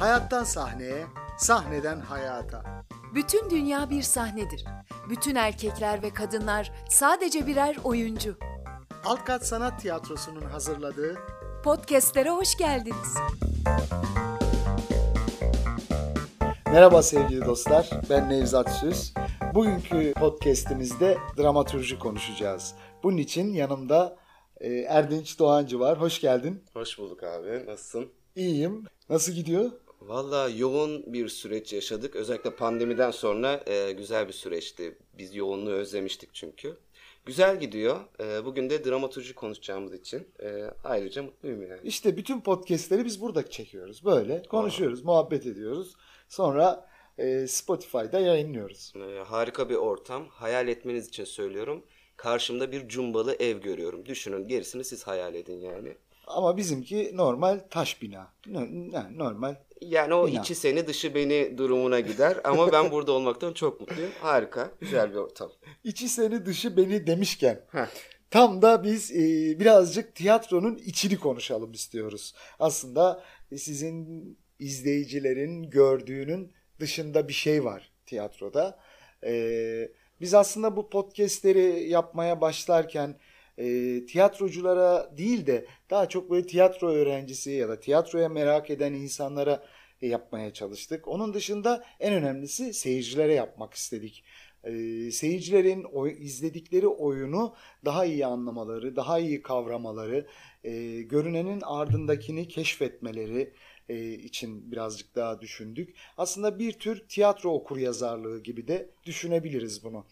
Hayattan sahneye, sahneden hayata. Bütün dünya bir sahnedir. Bütün erkekler ve kadınlar sadece birer oyuncu. Alkat Sanat Tiyatrosu'nun hazırladığı Podcast'lere hoş geldiniz. Merhaba sevgili dostlar, ben Nevzat Süz. Bugünkü podcast'imizde dramaturji konuşacağız. Bunun için yanımda e, Erdinç Doğancı var. Hoş geldin. Hoş bulduk abi. Nasılsın? İyiyim. Nasıl gidiyor? Valla yoğun bir süreç yaşadık. Özellikle pandemiden sonra e, güzel bir süreçti. Biz yoğunluğu özlemiştik çünkü. Güzel gidiyor. E, bugün de dramaturji konuşacağımız için e, ayrıca mutluyum yani. İşte bütün podcast'leri biz burada çekiyoruz. Böyle konuşuyoruz, muhabbet ediyoruz. Sonra e, Spotify'da yayınlıyoruz. E, harika bir ortam. Hayal etmeniz için söylüyorum. Karşımda bir cumbalı ev görüyorum. Düşünün gerisini siz hayal edin yani. Ama bizimki normal taş bina. Yani normal. Yani o Bina. içi seni dışı beni durumuna gider. Ama ben burada olmaktan çok mutluyum. Harika. Güzel bir ortam. İçi seni dışı beni demişken Heh. tam da biz e, birazcık tiyatronun içini konuşalım istiyoruz. Aslında sizin izleyicilerin gördüğünün dışında bir şey var tiyatroda. E, biz aslında bu podcastleri yapmaya başlarken e, tiyatroculara değil de daha çok böyle tiyatro öğrencisi ya da tiyatroya merak eden insanlara yapmaya çalıştık. Onun dışında en önemlisi seyircilere yapmak istedik. Ee, seyircilerin oy- izledikleri oyunu daha iyi anlamaları, daha iyi kavramaları, e, görünenin ardındakini keşfetmeleri e, için birazcık daha düşündük. Aslında bir tür tiyatro okuryazarlığı gibi de düşünebiliriz bunu.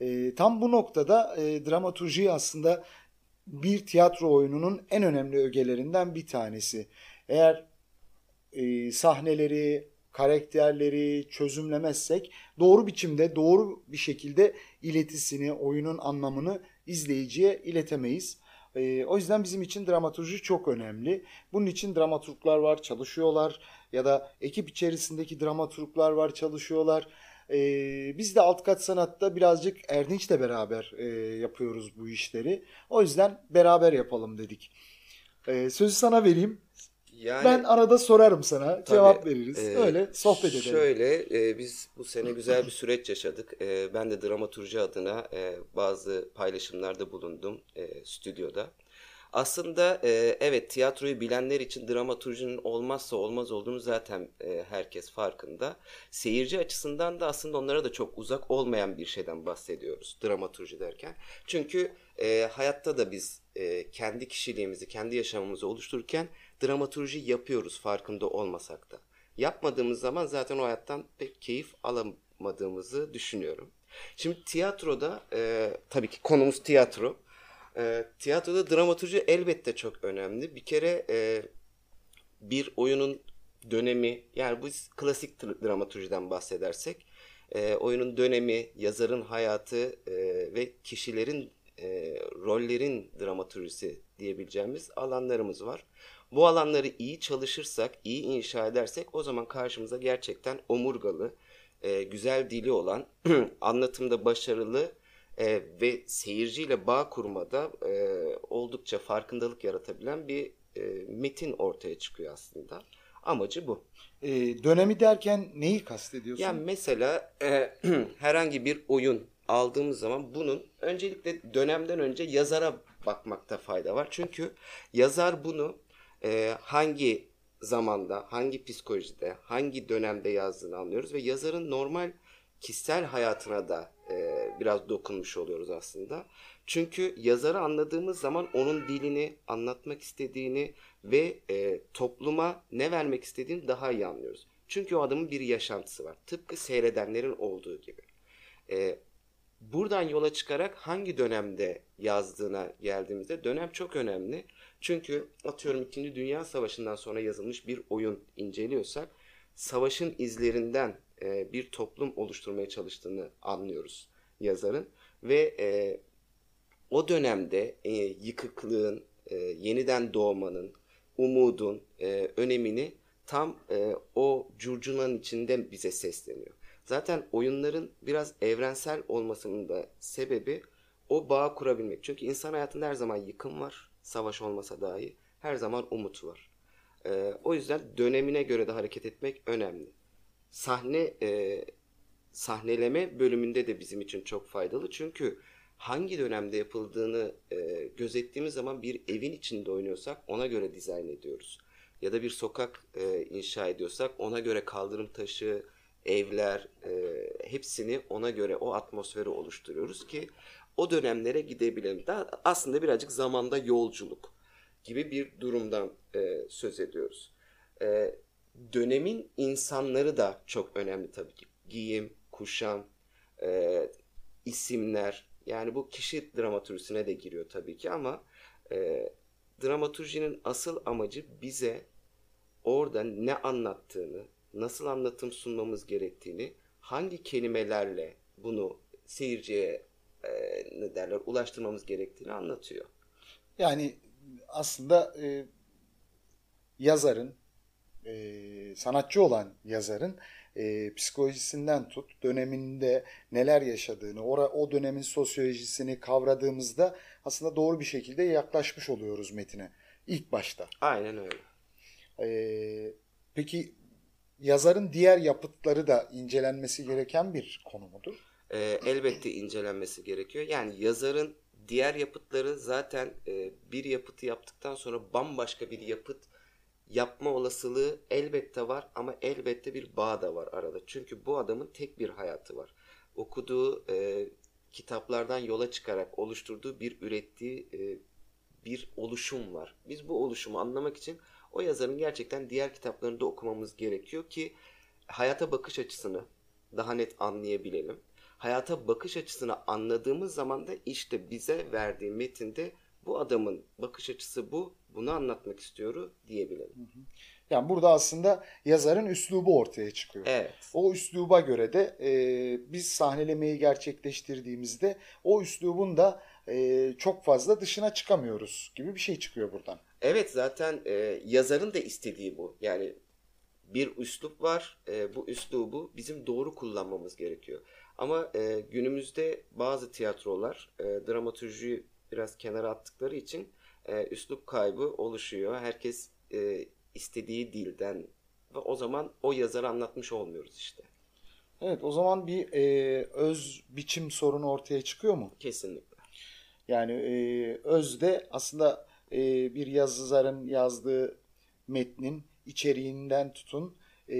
E, tam bu noktada e, dramaturji aslında bir tiyatro oyununun en önemli ögelerinden bir tanesi. Eğer e, sahneleri, karakterleri çözümlemezsek doğru biçimde, doğru bir şekilde iletisini, oyunun anlamını izleyiciye iletemeyiz. E, o yüzden bizim için dramaturji çok önemli. Bunun için dramaturglar var, çalışıyorlar ya da ekip içerisindeki dramaturglar var, çalışıyorlar. E, biz de alt kat sanatta birazcık Erdinç'le beraber e, yapıyoruz bu işleri. O yüzden beraber yapalım dedik. E, sözü sana vereyim. Yani... Ben arada sorarım sana, Tabii, cevap veririz. e, Öyle sohbet edelim. Şöyle e, biz bu sene güzel bir süreç yaşadık. E, ben de dramaturji adına e, bazı paylaşımlarda bulundum e, stüdyoda. Aslında e, evet tiyatroyu bilenler için dramaturjinin olmazsa olmaz olduğunu zaten e, herkes farkında. Seyirci açısından da aslında onlara da çok uzak olmayan bir şeyden bahsediyoruz dramaturji derken. Çünkü e, hayatta da biz e, kendi kişiliğimizi, kendi yaşamımızı oluştururken dramaturji yapıyoruz farkında olmasak da. Yapmadığımız zaman zaten o hayattan pek keyif alamadığımızı düşünüyorum. Şimdi tiyatroda e, tabii ki konumuz tiyatro. E, tiyatroda dramaturji elbette çok önemli. Bir kere e, bir oyunun dönemi yani biz klasik dramaturjiden bahsedersek e, oyunun dönemi, yazarın hayatı e, ve kişilerin e, rollerin dramaturjisi diyebileceğimiz alanlarımız var. Bu alanları iyi çalışırsak, iyi inşa edersek o zaman karşımıza gerçekten omurgalı, e, güzel dili olan, anlatımda başarılı e, ve seyirciyle bağ kurmada e, oldukça farkındalık yaratabilen bir e, metin ortaya çıkıyor aslında. Amacı bu. E, dönemi derken neyi kastediyorsun? Yani mesela e, herhangi bir oyun aldığımız zaman bunun öncelikle dönemden önce yazara bakmakta fayda var. Çünkü yazar bunu e, hangi zamanda, hangi psikolojide, hangi dönemde yazdığını anlıyoruz ve yazarın normal kişisel hayatına da e, biraz dokunmuş oluyoruz aslında. Çünkü yazarı anladığımız zaman onun dilini, anlatmak istediğini ve e, topluma ne vermek istediğini daha iyi anlıyoruz. Çünkü o adamın bir yaşantısı var. Tıpkı seyredenlerin olduğu gibi. E, buradan yola çıkarak hangi dönemde yazdığına geldiğimizde dönem çok önemli. Çünkü atıyorum 2. Dünya Savaşı'ndan sonra yazılmış bir oyun inceliyorsak savaşın izlerinden e, bir toplum oluşturmaya çalıştığını anlıyoruz yazarın ve e, o dönemde e, yıkıklığın, e, yeniden doğmanın, umudun e, önemini tam e, o curcunanın içinde bize sesleniyor. Zaten oyunların biraz evrensel olmasının da sebebi o bağı kurabilmek. Çünkü insan hayatında her zaman yıkım var. Savaş olmasa dahi her zaman umut var. E, o yüzden dönemine göre de hareket etmek önemli. Sahne e, sahneleme bölümünde de bizim için çok faydalı. Çünkü hangi dönemde yapıldığını e, gözettiğimiz zaman bir evin içinde oynuyorsak ona göre dizayn ediyoruz. Ya da bir sokak e, inşa ediyorsak ona göre kaldırım taşı, evler e, hepsini ona göre o atmosferi oluşturuyoruz ki o dönemlere gidebilelim. Daha aslında birazcık zamanda yolculuk gibi bir durumdan e, söz ediyoruz. E, dönemin insanları da çok önemli tabii ki. Giyim, kuşam, e, isimler yani bu kişi dramaturjisine de giriyor tabii ki ama e, dramaturjinin asıl amacı bize orada ne anlattığını, nasıl anlatım sunmamız gerektiğini, hangi kelimelerle bunu seyirciye e, ne derler ulaştırmamız gerektiğini anlatıyor. Yani aslında e, yazarın, e, sanatçı olan yazarın e, psikolojisinden tut, döneminde neler yaşadığını, ora, o dönemin sosyolojisini kavradığımızda aslında doğru bir şekilde yaklaşmış oluyoruz metine ilk başta. Aynen öyle. E, peki yazarın diğer yapıtları da incelenmesi gereken bir konu mudur? E, elbette incelenmesi gerekiyor. Yani yazarın diğer yapıtları zaten e, bir yapıtı yaptıktan sonra bambaşka bir yapıt yapma olasılığı elbette var ama elbette bir bağ da var arada. Çünkü bu adamın tek bir hayatı var. Okuduğu e, kitaplardan yola çıkarak oluşturduğu bir ürettiği e, bir oluşum var. Biz bu oluşumu anlamak için o yazarın gerçekten diğer kitaplarını da okumamız gerekiyor ki hayata bakış açısını daha net anlayabilelim. Hayata bakış açısını anladığımız zaman da işte bize verdiği metinde bu adamın bakış açısı bu, bunu anlatmak istiyor diyebilirim. Yani burada aslında yazarın üslubu ortaya çıkıyor. Evet. O üsluba göre de e, biz sahnelemeyi gerçekleştirdiğimizde o üslubun da e, çok fazla dışına çıkamıyoruz gibi bir şey çıkıyor buradan. Evet zaten e, yazarın da istediği bu. Yani bir üslup var. E, bu üslubu bizim doğru kullanmamız gerekiyor. Ama e, günümüzde bazı tiyatrolar e, dramaturjiyi biraz kenara attıkları için e, üslup kaybı oluşuyor. Herkes e, istediği dilden ve o zaman o yazarı anlatmış olmuyoruz işte. Evet o zaman bir e, öz biçim sorunu ortaya çıkıyor mu? Kesinlikle. Yani e, özde aslında e, bir yazarın yazdığı metnin içeriğinden tutun e,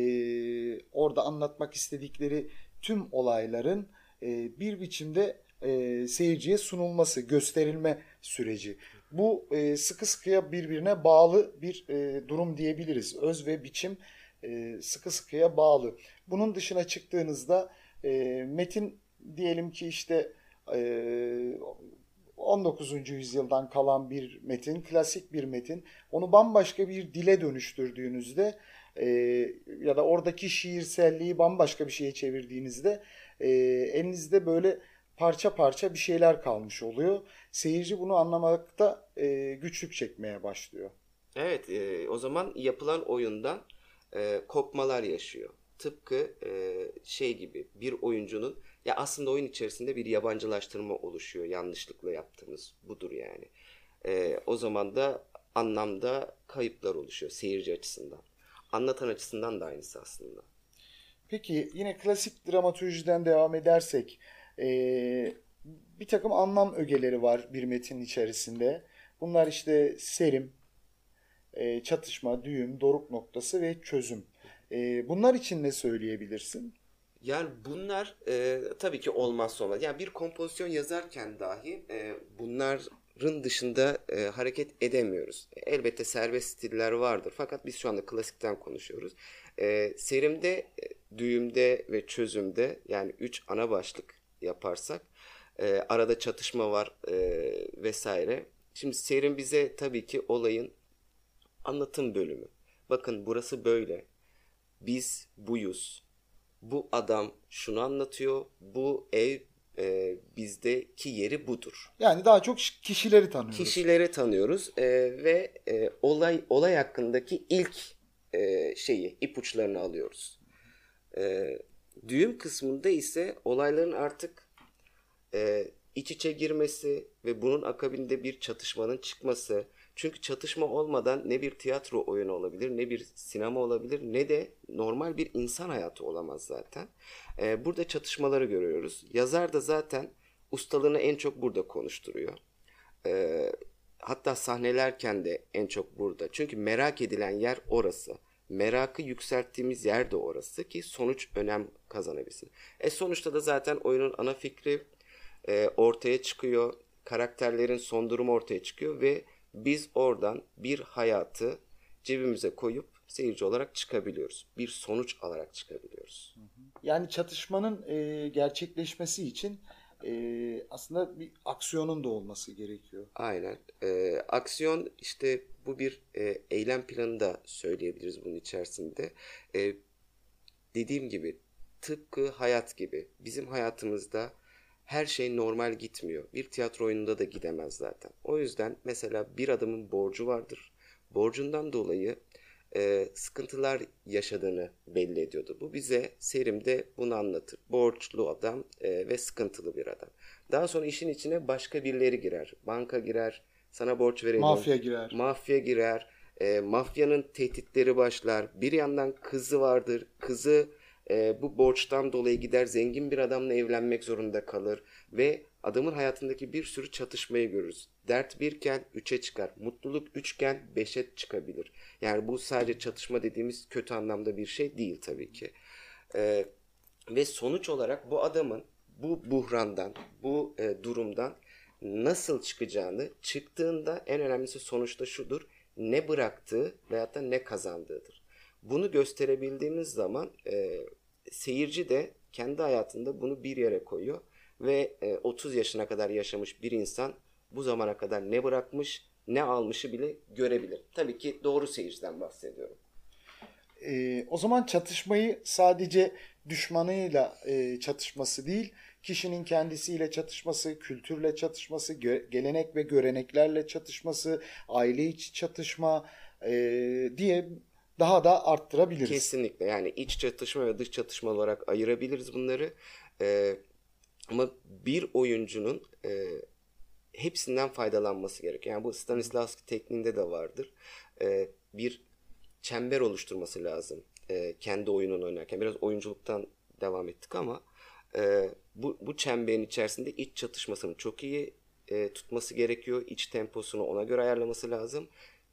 orada anlatmak istedikleri tüm olayların e, bir biçimde e, seyirciye sunulması, gösterilme süreci. Bu e, sıkı sıkıya birbirine bağlı bir e, durum diyebiliriz. Öz ve biçim e, sıkı sıkıya bağlı. Bunun dışına çıktığınızda e, metin diyelim ki işte e, 19. yüzyıldan kalan bir metin, klasik bir metin. Onu bambaşka bir dile dönüştürdüğünüzde e, ya da oradaki şiirselliği bambaşka bir şeye çevirdiğinizde e, elinizde böyle parça parça bir şeyler kalmış oluyor. Seyirci bunu anlamakta e, güçlük çekmeye başlıyor. Evet, e, o zaman yapılan oyundan e, kopmalar yaşıyor. Tıpkı e, şey gibi bir oyuncunun ya aslında oyun içerisinde bir yabancılaştırma oluşuyor. Yanlışlıkla yaptığımız budur yani. E, o zaman da anlamda kayıplar oluşuyor seyirci açısından. Anlatan açısından da aynısı aslında. Peki yine klasik dramaturjiden devam edersek e, bir takım anlam ögeleri var bir metin içerisinde. Bunlar işte serim, e, çatışma, düğüm, doruk noktası ve çözüm. E, bunlar için ne söyleyebilirsin? Yani bunlar e, tabii ki olmazsa olmaz. Yani bir kompozisyon yazarken dahi e, bunların dışında e, hareket edemiyoruz. Elbette serbest stiller vardır fakat biz şu anda klasikten konuşuyoruz. E, serimde, e, düğümde ve çözümde yani üç ana başlık yaparsak e, arada çatışma var e, vesaire. Şimdi serim bize tabii ki olayın anlatım bölümü. Bakın burası böyle. Biz buyuz bu adam şunu anlatıyor, bu ev e, bizdeki yeri budur. Yani daha çok kişileri tanıyoruz. Kişileri tanıyoruz e, ve e, olay olay hakkındaki ilk e, şeyi ipuçlarını alıyoruz. E, düğüm kısmında ise olayların artık e, iç içe girmesi ve bunun akabinde bir çatışmanın çıkması. Çünkü çatışma olmadan ne bir tiyatro oyunu olabilir, ne bir sinema olabilir, ne de normal bir insan hayatı olamaz zaten. Ee, burada çatışmaları görüyoruz. Yazar da zaten ustalığını en çok burada konuşturuyor. Ee, hatta sahnelerken de en çok burada. Çünkü merak edilen yer orası. Merakı yükselttiğimiz yer de orası ki sonuç önem kazanabilsin. E sonuçta da zaten oyunun ana fikri e, ortaya çıkıyor. Karakterlerin son durumu ortaya çıkıyor ve biz oradan bir hayatı cebimize koyup seyirci olarak çıkabiliyoruz. Bir sonuç alarak çıkabiliyoruz. Yani çatışmanın e, gerçekleşmesi için e, aslında bir aksiyonun da olması gerekiyor. Aynen. E, aksiyon işte bu bir e, eylem planı da söyleyebiliriz bunun içerisinde. E, dediğim gibi tıpkı hayat gibi bizim hayatımızda her şey normal gitmiyor. Bir tiyatro oyununda da gidemez zaten. O yüzden mesela bir adamın borcu vardır. Borcundan dolayı e, sıkıntılar yaşadığını belli ediyordu. Bu bize serimde bunu anlatır. Borçlu adam e, ve sıkıntılı bir adam. Daha sonra işin içine başka birileri girer. Banka girer, sana borç verelim. Mafya girer. Mafya girer. E, mafyanın tehditleri başlar. Bir yandan kızı vardır. Kızı e, bu borçtan dolayı gider zengin bir adamla evlenmek zorunda kalır. Ve adamın hayatındaki bir sürü çatışmayı görürüz. Dert birken üçe çıkar. Mutluluk üçken beşe çıkabilir. Yani bu sadece çatışma dediğimiz kötü anlamda bir şey değil tabii ki. E, ve sonuç olarak bu adamın bu buhrandan, bu e, durumdan nasıl çıkacağını, çıktığında en önemlisi sonuçta şudur. Ne bıraktığı veyahut da ne kazandığıdır. Bunu gösterebildiğimiz zaman e, seyirci de kendi hayatında bunu bir yere koyuyor ve e, 30 yaşına kadar yaşamış bir insan bu zamana kadar ne bırakmış, ne almışı bile görebilir. Tabii ki doğru seyirciden bahsediyorum. E, o zaman çatışmayı sadece düşmanıyla e, çatışması değil, kişinin kendisiyle çatışması, kültürle çatışması, gö- gelenek ve göreneklerle çatışması, aile içi çatışma e, diye daha da arttırabiliriz. Kesinlikle yani iç çatışma ve dış çatışma olarak ayırabiliriz bunları. Ee, ama bir oyuncunun e, hepsinden faydalanması gerekiyor. Yani bu Stanislavski tekniğinde de vardır. Ee, bir çember oluşturması lazım. Ee, kendi oyununu oynarken. Biraz oyunculuktan devam ettik ama e, bu, bu çemberin içerisinde iç çatışmasını çok iyi e, tutması gerekiyor. İç temposunu ona göre ayarlaması lazım.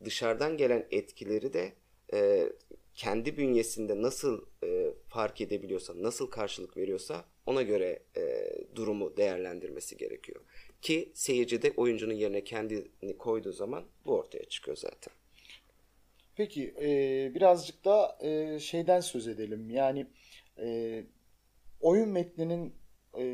Dışarıdan gelen etkileri de e, kendi bünyesinde nasıl e, fark edebiliyorsa, nasıl karşılık veriyorsa ona göre e, durumu değerlendirmesi gerekiyor. Ki seyirci de oyuncunun yerine kendini koyduğu zaman bu ortaya çıkıyor zaten. Peki e, birazcık da e, şeyden söz edelim. Yani e, oyun metninin e,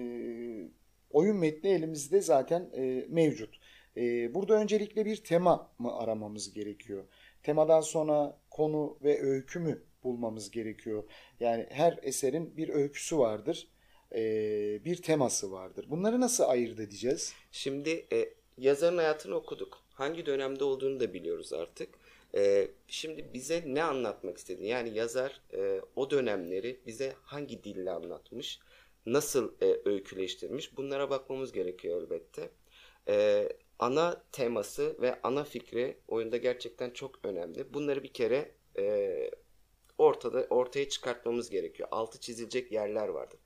oyun metni elimizde zaten e, mevcut. E, burada öncelikle bir tema mı aramamız gerekiyor? Temadan sonra konu ve öykü mü bulmamız gerekiyor? Yani her eserin bir öyküsü vardır, e, bir teması vardır. Bunları nasıl ayırt edeceğiz? Şimdi e, yazarın hayatını okuduk. Hangi dönemde olduğunu da biliyoruz artık. E, şimdi bize ne anlatmak istedi? Yani yazar e, o dönemleri bize hangi dille anlatmış? Nasıl e, öyküleştirmiş? Bunlara bakmamız gerekiyor elbette. E, ana teması ve ana fikri oyunda gerçekten çok önemli. Bunları bir kere e, ortada ortaya çıkartmamız gerekiyor. Altı çizilecek yerler vardır.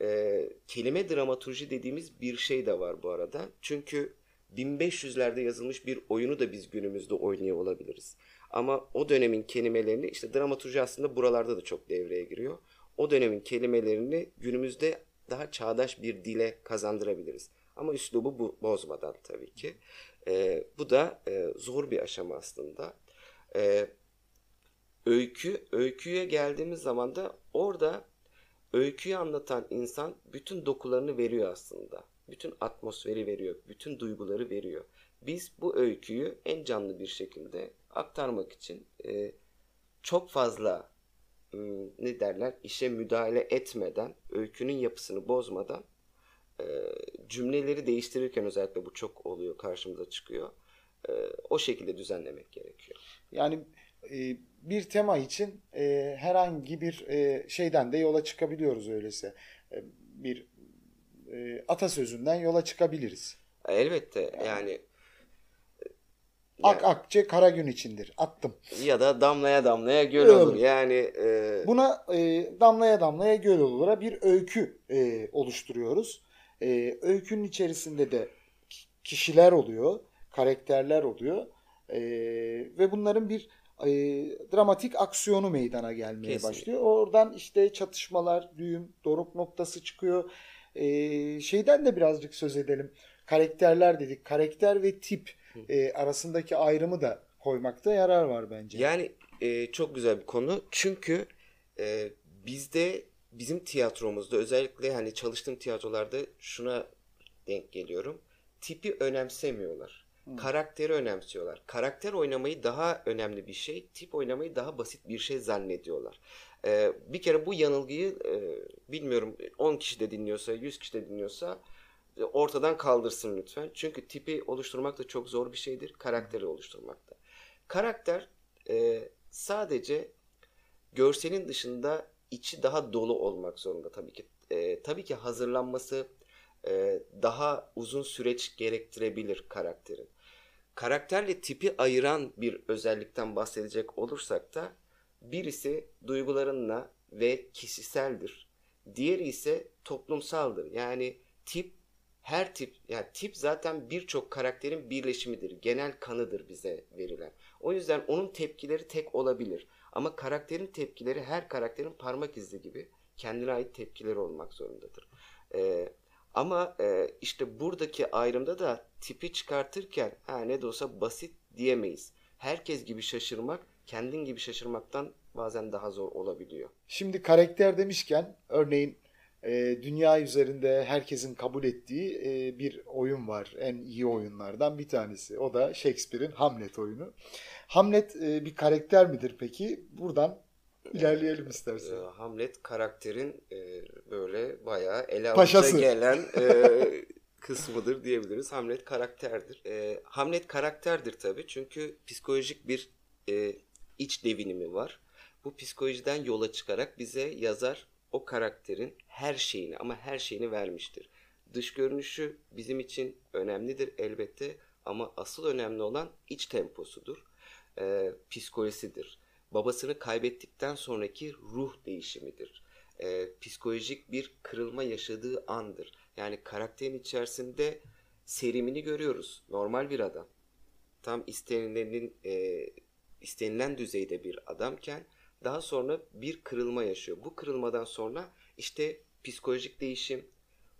E, kelime dramaturji dediğimiz bir şey de var bu arada. Çünkü 1500'lerde yazılmış bir oyunu da biz günümüzde oynuyor olabiliriz. Ama o dönemin kelimelerini işte dramaturji aslında buralarda da çok devreye giriyor. O dönemin kelimelerini günümüzde daha çağdaş bir dile kazandırabiliriz. Ama üslubu bu, bozmadan tabii ki. E, bu da e, zor bir aşama aslında. E, öykü, öyküye geldiğimiz zaman da orada öyküyü anlatan insan bütün dokularını veriyor aslında. Bütün atmosferi veriyor, bütün duyguları veriyor. Biz bu öyküyü en canlı bir şekilde aktarmak için e, çok fazla ne derler işe müdahale etmeden, öykünün yapısını bozmadan e, cümleleri değiştirirken özellikle bu çok oluyor, karşımıza çıkıyor. E, o şekilde düzenlemek gerekiyor. Yani e, bir tema için e, herhangi bir e, şeyden de yola çıkabiliyoruz öyleyse. E, bir e, atasözünden yola çıkabiliriz. Elbette yani Ak akçe kara gün içindir. Attım. ya da damlaya damlaya göl Öyle. olur. Yani e, Buna e, damlaya damlaya göl olura bir öykü e, oluşturuyoruz. E, öykünün içerisinde de ki- kişiler oluyor, karakterler oluyor E, ve bunların bir e, dramatik aksiyonu meydana gelmeye Kesinlikle. başlıyor. Oradan işte çatışmalar, düğüm, doruk noktası çıkıyor. E, şeyden de birazcık söz edelim. Karakterler dedik. Karakter ve tip e, arasındaki ayrımı da koymakta yarar var bence. Yani e, çok güzel bir konu. Çünkü e, bizde bizim tiyatromuzda özellikle hani çalıştığım tiyatrolarda şuna denk geliyorum. Tipi önemsemiyorlar. Karakteri önemsiyorlar. Karakter oynamayı daha önemli bir şey, tip oynamayı daha basit bir şey zannediyorlar. E, bir kere bu yanılgıyı e, bilmiyorum 10 kişi de dinliyorsa, 100 kişi de dinliyorsa e, ortadan kaldırsın lütfen. Çünkü tipi oluşturmak da çok zor bir şeydir. Karakteri oluşturmak da. Karakter e, sadece görselin dışında içi daha dolu olmak zorunda tabii ki. E, tabii ki hazırlanması e, daha uzun süreç gerektirebilir karakterin. Karakterle tipi ayıran bir özellikten bahsedecek olursak da birisi duygularınla ve kişiseldir. Diğeri ise toplumsaldır. Yani tip her tip yani tip zaten birçok karakterin birleşimidir. Genel kanıdır bize verilen. O yüzden onun tepkileri tek olabilir. Ama karakterin tepkileri her karakterin parmak izi gibi kendine ait tepkileri olmak zorundadır. Ee, ama e, işte buradaki ayrımda da tipi çıkartırken ha ne de olsa basit diyemeyiz. Herkes gibi şaşırmak kendin gibi şaşırmaktan bazen daha zor olabiliyor. Şimdi karakter demişken örneğin e, dünya üzerinde herkesin kabul ettiği e, bir oyun var. En iyi oyunlardan bir tanesi. O da Shakespeare'in Hamlet oyunu. Hamlet e, bir karakter midir peki? Buradan ilerleyelim Ee, istersen. Hamlet karakterin e, böyle bayağı ele avuca gelen e, kısmıdır diyebiliriz. Hamlet karakterdir. E, Hamlet karakterdir tabii çünkü psikolojik bir e, iç devinimi var. Bu psikolojiden yola çıkarak bize yazar o karakterin her şeyini ama her şeyini vermiştir. Dış görünüşü bizim için önemlidir elbette ama asıl önemli olan iç temposudur. E, psikolojisidir. Babasını kaybettikten sonraki ruh değişimidir. E, psikolojik bir kırılma yaşadığı andır. Yani karakterin içerisinde serimini görüyoruz. Normal bir adam. Tam istenilenin e, istenilen düzeyde bir adamken daha sonra bir kırılma yaşıyor. Bu kırılmadan sonra işte psikolojik değişim,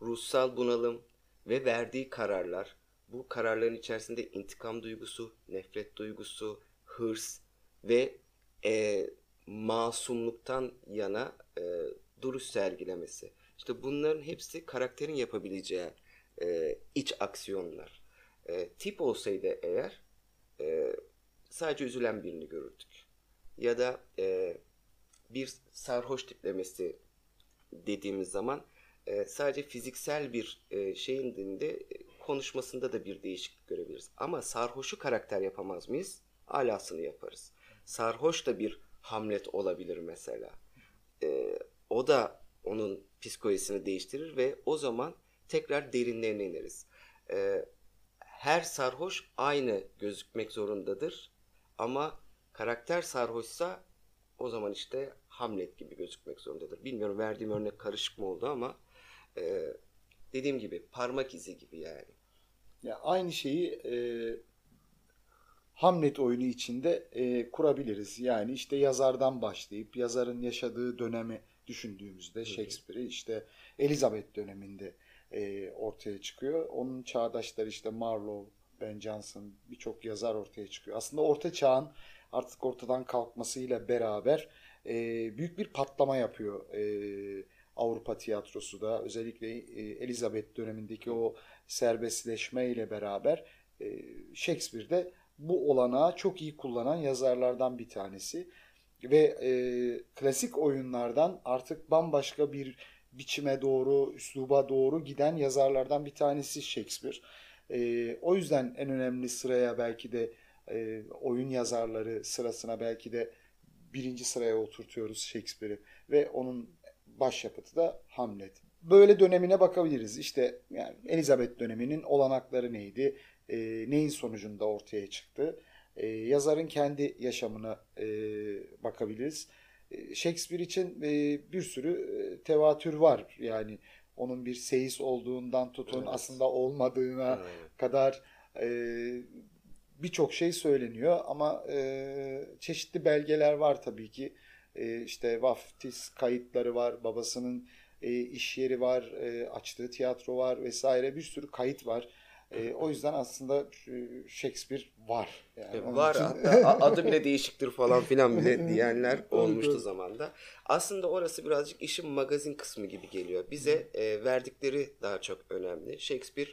ruhsal bunalım ve verdiği kararlar. Bu kararların içerisinde intikam duygusu, nefret duygusu, hırs ve e, masumluktan yana e, duruş sergilemesi. İşte bunların hepsi karakterin yapabileceği e, iç aksiyonlar. E, tip olsaydı eğer e, sadece üzülen birini görürdük. Ya da e, bir sarhoş tiplemesi dediğimiz zaman e, sadece fiziksel bir e, şeyin dinde e, konuşmasında da bir değişiklik görebiliriz. Ama sarhoşu karakter yapamaz mıyız? Alasını yaparız. Sarhoş da bir Hamlet olabilir mesela. E, o da onun psikolojisini değiştirir ve o zaman tekrar derinlerine ineriz. E, her sarhoş aynı gözükmek zorundadır. Ama karakter sarhoşsa o zaman işte Hamlet gibi gözükmek zorundadır. Bilmiyorum verdiğim örnek karışık mı oldu ama e, dediğim gibi parmak izi gibi yani. Ya aynı şeyi e, Hamlet oyunu içinde e, kurabiliriz. Yani işte yazardan başlayıp yazarın yaşadığı dönemi düşündüğümüzde Shakespeare'i işte Elizabeth döneminde e, ortaya çıkıyor. Onun çağdaşları işte Marlowe, Ben Jonson birçok yazar ortaya çıkıyor. Aslında orta çağın artık ortadan kalkmasıyla beraber e, büyük bir patlama yapıyor e, Avrupa tiyatrosu da. Özellikle e, Elizabeth dönemindeki o serbestleşme ile beraber e, Shakespeare'de bu olanağı çok iyi kullanan yazarlardan bir tanesi ve e, klasik oyunlardan artık bambaşka bir biçime doğru, üsluba doğru giden yazarlardan bir tanesi Shakespeare. E, o yüzden en önemli sıraya belki de e, oyun yazarları sırasına belki de birinci sıraya oturtuyoruz Shakespeare'i ve onun başyapıtı da Hamlet. böyle dönemine bakabiliriz. İşte yani Elizabeth döneminin olanakları neydi? E, neyin sonucunda ortaya çıktı? E, yazarın kendi yaşamına e, bakabiliriz. E, Shakespeare için e, bir sürü e, tevatür var. Yani onun bir seyis olduğundan tutun Evet. aslında olmadığına Aynen. kadar e, birçok şey söyleniyor ama e, çeşitli belgeler var tabii ki. E, işte vaftiz kayıtları var, babasının e, iş yeri var, e, açtığı tiyatro var vesaire bir sürü kayıt var. E, o yüzden aslında e, Shakespeare var. Yani E, Var için- hatta adı bile değişiktir falan filan bile diyenler olmuştu zamanda. Aslında orası birazcık işin magazin kısmı gibi geliyor. Bize e, verdikleri daha çok önemli. Shakespeare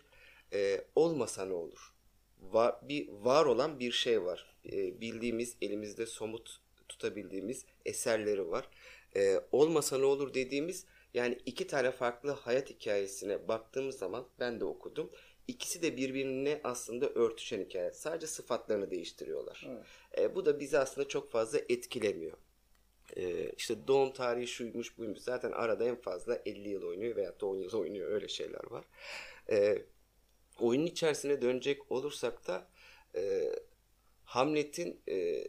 e, olmasa ne olur? Var, bir var olan bir şey var. E, bildiğimiz, elimizde somut tutabildiğimiz eserleri var. E, olmasa ne olur dediğimiz yani iki tane farklı hayat hikayesine baktığımız zaman ben de okudum. İkisi de birbirine aslında örtüşen hikaye. Sadece sıfatlarını değiştiriyorlar. Evet. E, bu da bizi aslında çok fazla etkilemiyor. E, işte doğum tarihi şuymuş buymuş. Zaten arada en fazla 50 yıl oynuyor veya da 10 yıl oynuyor. Öyle şeyler var. E, oyunun içerisine dönecek olursak da e, Hamlet'in e,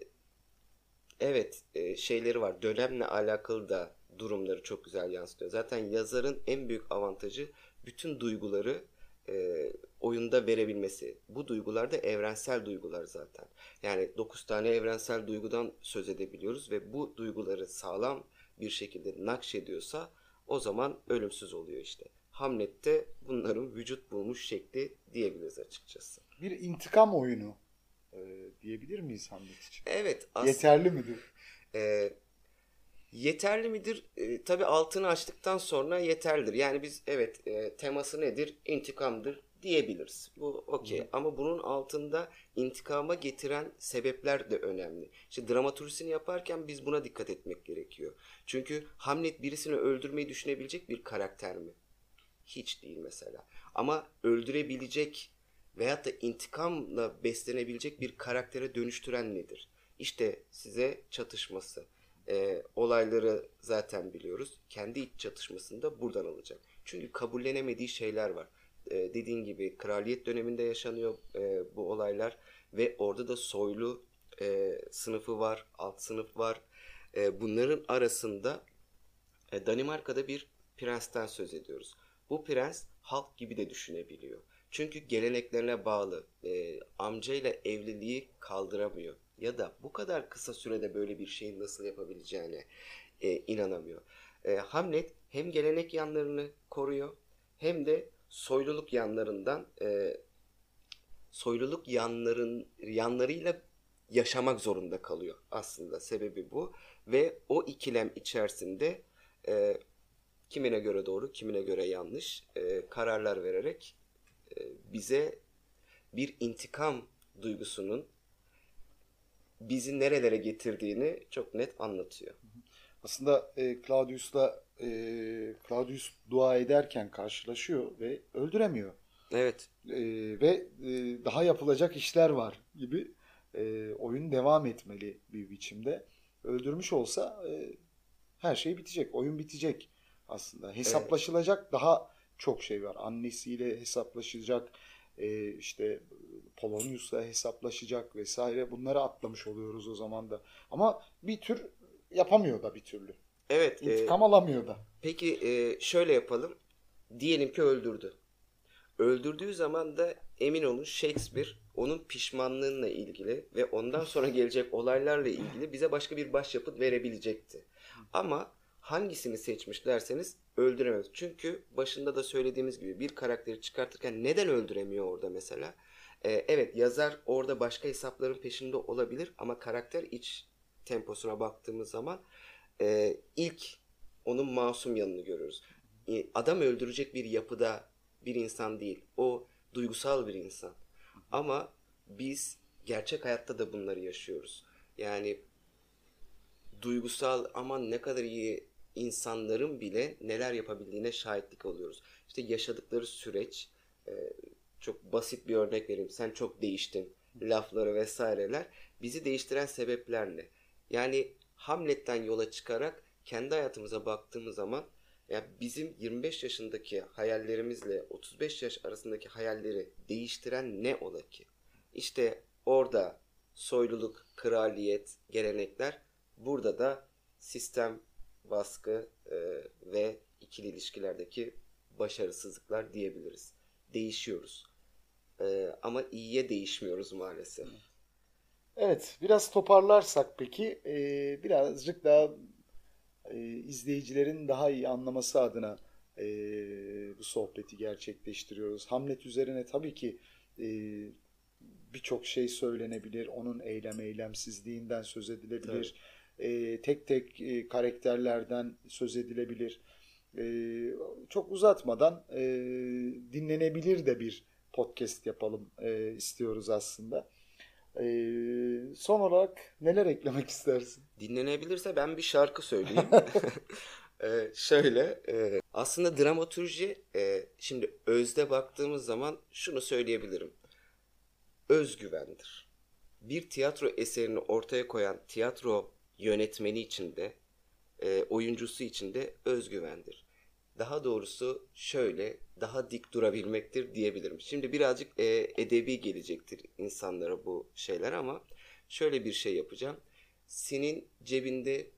evet e, şeyleri var. Dönemle alakalı da durumları çok güzel yansıtıyor. Zaten yazarın en büyük avantajı bütün duyguları e, oyunda verebilmesi. Bu duygular da evrensel duygular zaten. Yani 9 tane evrensel duygudan söz edebiliyoruz ve bu duyguları sağlam bir şekilde nakşediyorsa o zaman ölümsüz oluyor işte. Hamlet'te bunların vücut bulmuş şekli diyebiliriz açıkçası. Bir intikam oyunu e, diyebilir miyiz Hamlet için? Evet as- Yeterli midir? e, yeterli midir? E, tabii altını açtıktan sonra yeterlidir. Yani biz evet e, teması nedir? İntikamdır diyebiliriz. Bu okey. Ama bunun altında intikama getiren sebepler de önemli. İşte dramaturjisini yaparken biz buna dikkat etmek gerekiyor. Çünkü Hamlet birisini öldürmeyi düşünebilecek bir karakter mi? Hiç değil mesela. Ama öldürebilecek veyahut da intikamla beslenebilecek bir karaktere dönüştüren nedir? İşte size çatışması. Ee, olayları zaten biliyoruz. Kendi iç çatışmasını da buradan alacak. Çünkü kabullenemediği şeyler var. Ee, dediğin gibi kraliyet döneminde yaşanıyor e, bu olaylar ve orada da soylu e, sınıfı var, alt sınıf var. E, bunların arasında e, Danimarka'da bir prensten söz ediyoruz. Bu prens halk gibi de düşünebiliyor. Çünkü geleneklerine bağlı. E, amcayla evliliği kaldıramıyor. Ya da bu kadar kısa sürede böyle bir şeyin nasıl yapabileceğine e, inanamıyor. E, Hamlet hem gelenek yanlarını koruyor hem de soyluluk yanlarından e, soyluluk yanların yanlarıyla yaşamak zorunda kalıyor aslında sebebi bu ve o ikilem içerisinde e, kimine göre doğru kimine göre yanlış e, kararlar vererek e, bize bir intikam duygusunun bizi nerelere getirdiğini çok net anlatıyor. Aslında e, Claudius'la e, Claudius dua ederken karşılaşıyor ve öldüremiyor. Evet. E, ve e, daha yapılacak işler var gibi e, oyun devam etmeli bir biçimde. Öldürmüş olsa e, her şey bitecek, oyun bitecek aslında. Hesaplaşılacak daha çok şey var. Annesiyle hesaplaşacak, e, işte Polonius'la hesaplaşacak vesaire. Bunları atlamış oluyoruz o zaman da. Ama bir tür yapamıyor da bir türlü. Evet. e, İntikam alamıyor da. Peki e, şöyle yapalım. Diyelim ki öldürdü. Öldürdüğü zaman da emin olun Shakespeare onun pişmanlığıyla ilgili ve ondan sonra gelecek olaylarla ilgili bize başka bir başyapıt verebilecekti. Ama hangisini seçmiş derseniz öldüremez. Çünkü başında da söylediğimiz gibi bir karakteri çıkartırken neden öldüremiyor orada mesela? E, evet yazar orada başka hesapların peşinde olabilir ama karakter iç temposuna baktığımız zaman e, ilk onun masum yanını görürüz. E, Adam öldürecek bir yapıda bir insan değil. O duygusal bir insan. Ama biz gerçek hayatta da bunları yaşıyoruz. Yani duygusal aman ne kadar iyi insanların bile neler yapabildiğine şahitlik alıyoruz. İşte yaşadıkları süreç e, çok basit bir örnek vereyim. Sen çok değiştin lafları vesaireler bizi değiştiren sebepler ne? Yani Hamlet'ten yola çıkarak kendi hayatımıza baktığımız zaman Yani bizim 25 yaşındaki hayallerimizle 35 yaş arasındaki hayalleri değiştiren ne ola ki? İşte orada soyluluk, kraliyet, gelenekler burada da sistem, baskı e, ve ikili ilişkilerdeki başarısızlıklar diyebiliriz. Değişiyoruz. E, ama iyiye değişmiyoruz maalesef. Evet, biraz toparlarsak peki e, birazcık daha e, izleyicilerin daha iyi anlaması adına e, bu sohbeti gerçekleştiriyoruz. Hamlet üzerine tabii ki e, birçok şey söylenebilir. Onun eylem eylemsizliğinden söz edilebilir. E, tek tek e, karakterlerden söz edilebilir. E, çok uzatmadan e, dinlenebilir de bir podcast yapalım e, istiyoruz aslında. E, son olarak neler eklemek istersin? Dinlenebilirse ben bir şarkı söyleyeyim. Ee, şöyle, e, aslında dramaturji, e, şimdi özde baktığımız zaman şunu söyleyebilirim. Özgüvendir. Bir tiyatro eserini ortaya koyan tiyatro yönetmeni için de, e, oyuncusu için de özgüvendir. Daha doğrusu şöyle, daha dik durabilmektir diyebilirim. Şimdi birazcık e, edebi gelecektir insanlara bu şeyler ama şöyle bir şey yapacağım. Senin cebinde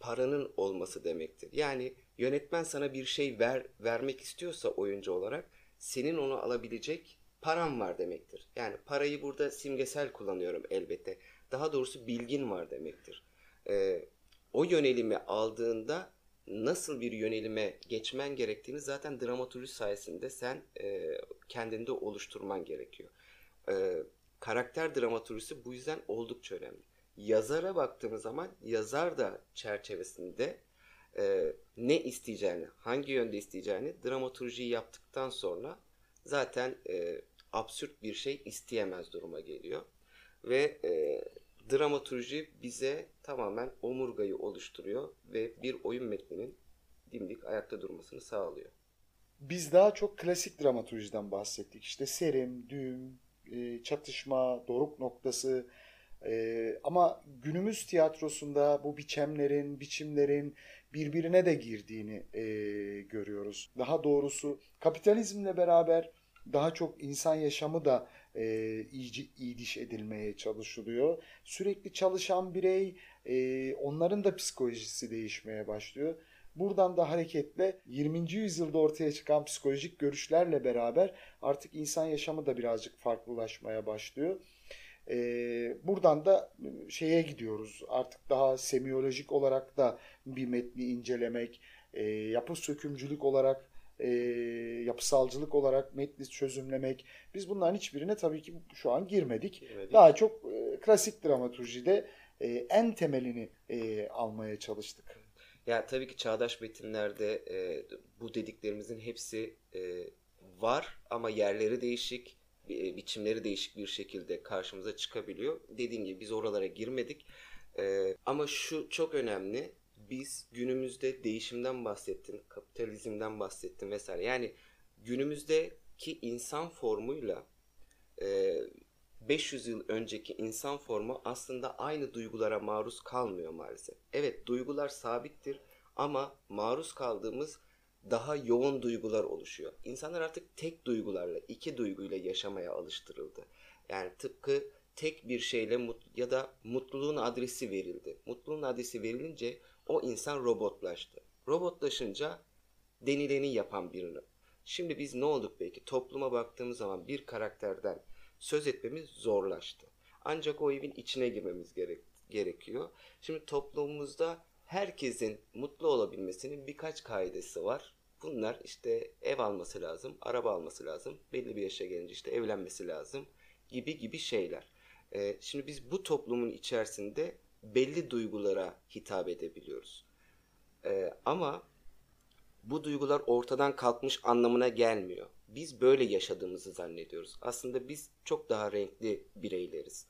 paranın olması demektir. Yani yönetmen sana bir şey ver vermek istiyorsa oyuncu olarak senin onu alabilecek paran var demektir. Yani parayı burada simgesel kullanıyorum elbette. Daha doğrusu bilgin var demektir. Ee, o yönelimi aldığında nasıl bir yönelime geçmen gerektiğini zaten dramaturji sayesinde sen e, kendinde oluşturman gerekiyor. E, karakter dramaturjisi bu yüzden oldukça önemli. Yazara baktığımız zaman yazar da çerçevesinde e, ne isteyeceğini, hangi yönde isteyeceğini dramaturjiyi yaptıktan sonra zaten e, absürt bir şey isteyemez duruma geliyor. Ve e, dramaturji bize tamamen omurgayı oluşturuyor ve bir oyun metninin dimdik ayakta durmasını sağlıyor. Biz daha çok klasik dramaturjiden bahsettik. İşte serim, düğüm, e, çatışma, doruk noktası. E, ama günümüz tiyatrosunda bu biçemlerin, biçimlerin birbirine de girdiğini e, görüyoruz. Daha doğrusu kapitalizmle beraber daha çok insan yaşamı da e, iyice, iyiliş edilmeye çalışılıyor. Sürekli çalışan birey, e, onların da psikolojisi değişmeye başlıyor. Buradan da hareketle 20. yüzyılda ortaya çıkan psikolojik görüşlerle beraber artık insan yaşamı da birazcık farklılaşmaya başlıyor. Ee, buradan da şeye gidiyoruz artık daha semiyolojik olarak da bir metni incelemek, e, yapı sökümcülük olarak, e, yapısalcılık olarak metni çözümlemek. Biz bunların hiçbirine tabii ki şu an girmedik. Girmedik. Daha çok e, klasik dramaturjide e, en temelini e, almaya çalıştık. Ya tabii ki çağdaş metinlerde e, bu dediklerimizin hepsi e, var ama yerleri değişik, bi- biçimleri değişik bir şekilde karşımıza çıkabiliyor. Dediğim gibi biz oralara girmedik. E, ama şu çok önemli. Biz günümüzde değişimden bahsettin, kapitalizmden bahsettin vesaire. Yani günümüzdeki insan formuyla e, 500 yıl önceki insan formu aslında aynı duygulara maruz kalmıyor maalesef. Evet duygular sabittir ama maruz kaldığımız daha yoğun duygular oluşuyor. İnsanlar artık tek duygularla, iki duyguyla yaşamaya alıştırıldı. Yani tıpkı tek bir şeyle mut ya da mutluluğun adresi verildi. Mutluluğun adresi verilince o insan robotlaştı. Robotlaşınca denileni yapan birini. Şimdi biz ne olduk belki? Topluma baktığımız zaman bir karakterden söz etmemiz zorlaştı. Ancak o evin içine girmemiz gerek, gerekiyor. Şimdi toplumumuzda herkesin mutlu olabilmesinin birkaç kaidesi var. Bunlar işte ev alması lazım, araba alması lazım, belli bir yaşa gelince işte evlenmesi lazım gibi gibi şeyler. Ee, şimdi biz bu toplumun içerisinde belli duygulara hitap edebiliyoruz. Ee, ama bu duygular ortadan kalkmış anlamına gelmiyor. Biz böyle yaşadığımızı zannediyoruz. Aslında biz çok daha renkli bireyleriz.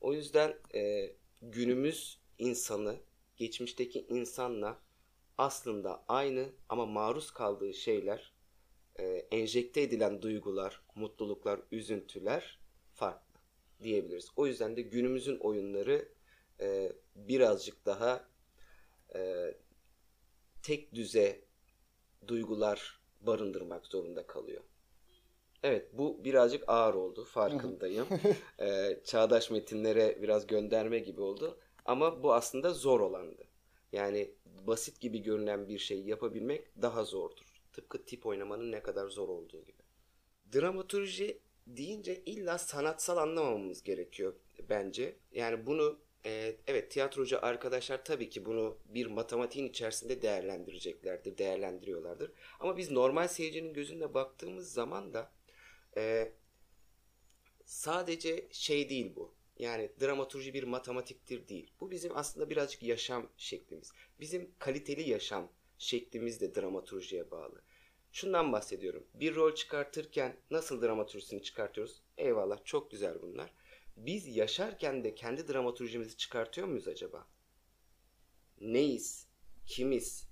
O yüzden e, günümüz insanı geçmişteki insanla aslında aynı ama maruz kaldığı şeyler, e, enjekte edilen duygular, mutluluklar, üzüntüler farklı diyebiliriz. O yüzden de günümüzün oyunları e, birazcık daha e, tek düze duygular barındırmak zorunda kalıyor. Evet bu birazcık ağır oldu farkındayım. ee, çağdaş metinlere biraz gönderme gibi oldu. Ama bu aslında zor olandı. Yani basit gibi görünen bir şeyi yapabilmek daha zordur. Tıpkı tip oynamanın ne kadar zor olduğu gibi. Dramaturji deyince illa sanatsal anlamamamız gerekiyor bence. Yani bunu e, evet tiyatrocu arkadaşlar tabii ki bunu bir matematiğin içerisinde değerlendireceklerdir, değerlendiriyorlardır. Ama biz normal seyircinin gözünde baktığımız zaman da e, sadece şey değil bu. Yani dramaturji bir matematiktir değil. Bu bizim aslında birazcık yaşam şeklimiz. Bizim kaliteli yaşam şeklimiz de dramaturjiye bağlı. Şundan bahsediyorum. Bir rol çıkartırken nasıl dramaturjisini çıkartıyoruz? Eyvallah çok güzel bunlar. Biz yaşarken de kendi dramaturjimizi çıkartıyor muyuz acaba? Neyiz? Kimiz?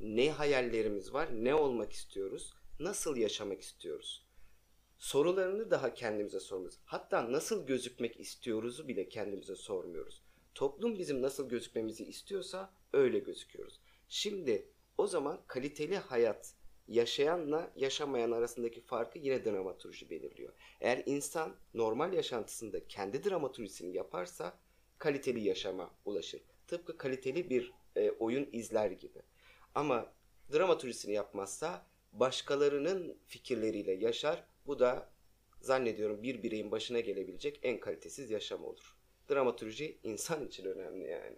Ne hayallerimiz var? Ne olmak istiyoruz? Nasıl yaşamak istiyoruz? Sorularını daha kendimize sormuyoruz. Hatta nasıl gözükmek istiyoruzu bile kendimize sormuyoruz. Toplum bizim nasıl gözükmemizi istiyorsa öyle gözüküyoruz. Şimdi o zaman kaliteli hayat yaşayanla yaşamayan arasındaki farkı yine dramaturji belirliyor. Eğer insan normal yaşantısında kendi dramaturjisini yaparsa kaliteli yaşama ulaşır. Tıpkı kaliteli bir e, oyun izler gibi. Ama dramaturjisini yapmazsa başkalarının fikirleriyle yaşar. Bu da zannediyorum bir bireyin başına gelebilecek en kalitesiz yaşam olur. Dramaturji insan için önemli yani.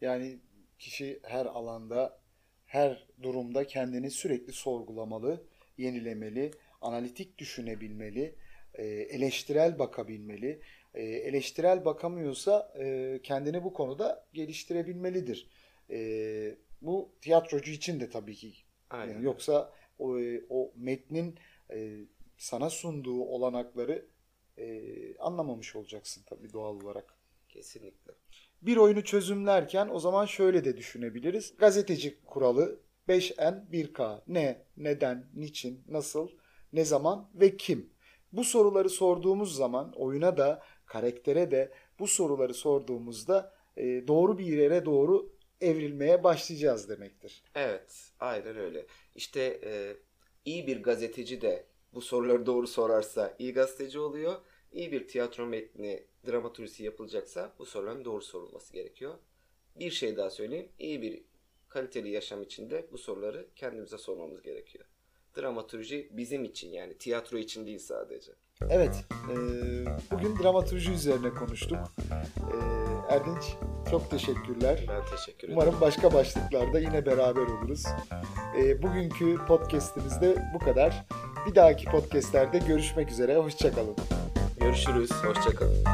Yani kişi her alanda, her durumda kendini sürekli sorgulamalı, yenilemeli, analitik düşünebilmeli, e, eleştirel bakabilmeli. E, eleştirel bakamıyorsa e, kendini bu konuda geliştirebilmelidir. Bu tiyatrocu için de tabii ki. Aynen. Yani yoksa o, o metnin sana sunduğu olanakları anlamamış olacaksın tabii doğal olarak. Kesinlikle. Bir oyunu çözümlerken o zaman şöyle de düşünebiliriz. Gazeteci kuralı 5N 1K. Ne, neden, niçin, nasıl, ne zaman ve kim? Bu soruları sorduğumuz zaman oyuna da karaktere de bu soruları sorduğumuzda e, doğru bir yere doğru evrilmeye başlayacağız demektir. Evet, aynen öyle. İşte e, iyi bir gazeteci de bu soruları doğru sorarsa iyi gazeteci oluyor. İyi bir tiyatro metni dramaturjisi yapılacaksa bu soruların doğru sorulması gerekiyor. Bir şey daha söyleyeyim. İyi bir kaliteli yaşam içinde bu soruları kendimize sormamız gerekiyor. Dramaturji bizim için yani tiyatro için değil sadece. Evet, e, bugün dramaturji üzerine konuştuk. E, Erdinç çok teşekkürler. Ben teşekkür ederim. Umarım başka başlıklarda yine beraber oluruz. E, bugünkü podcastimizde bu kadar. Bir dahaki podcastlerde görüşmek üzere. Hoşçakalın. Görüşürüz. Hoşçakalın.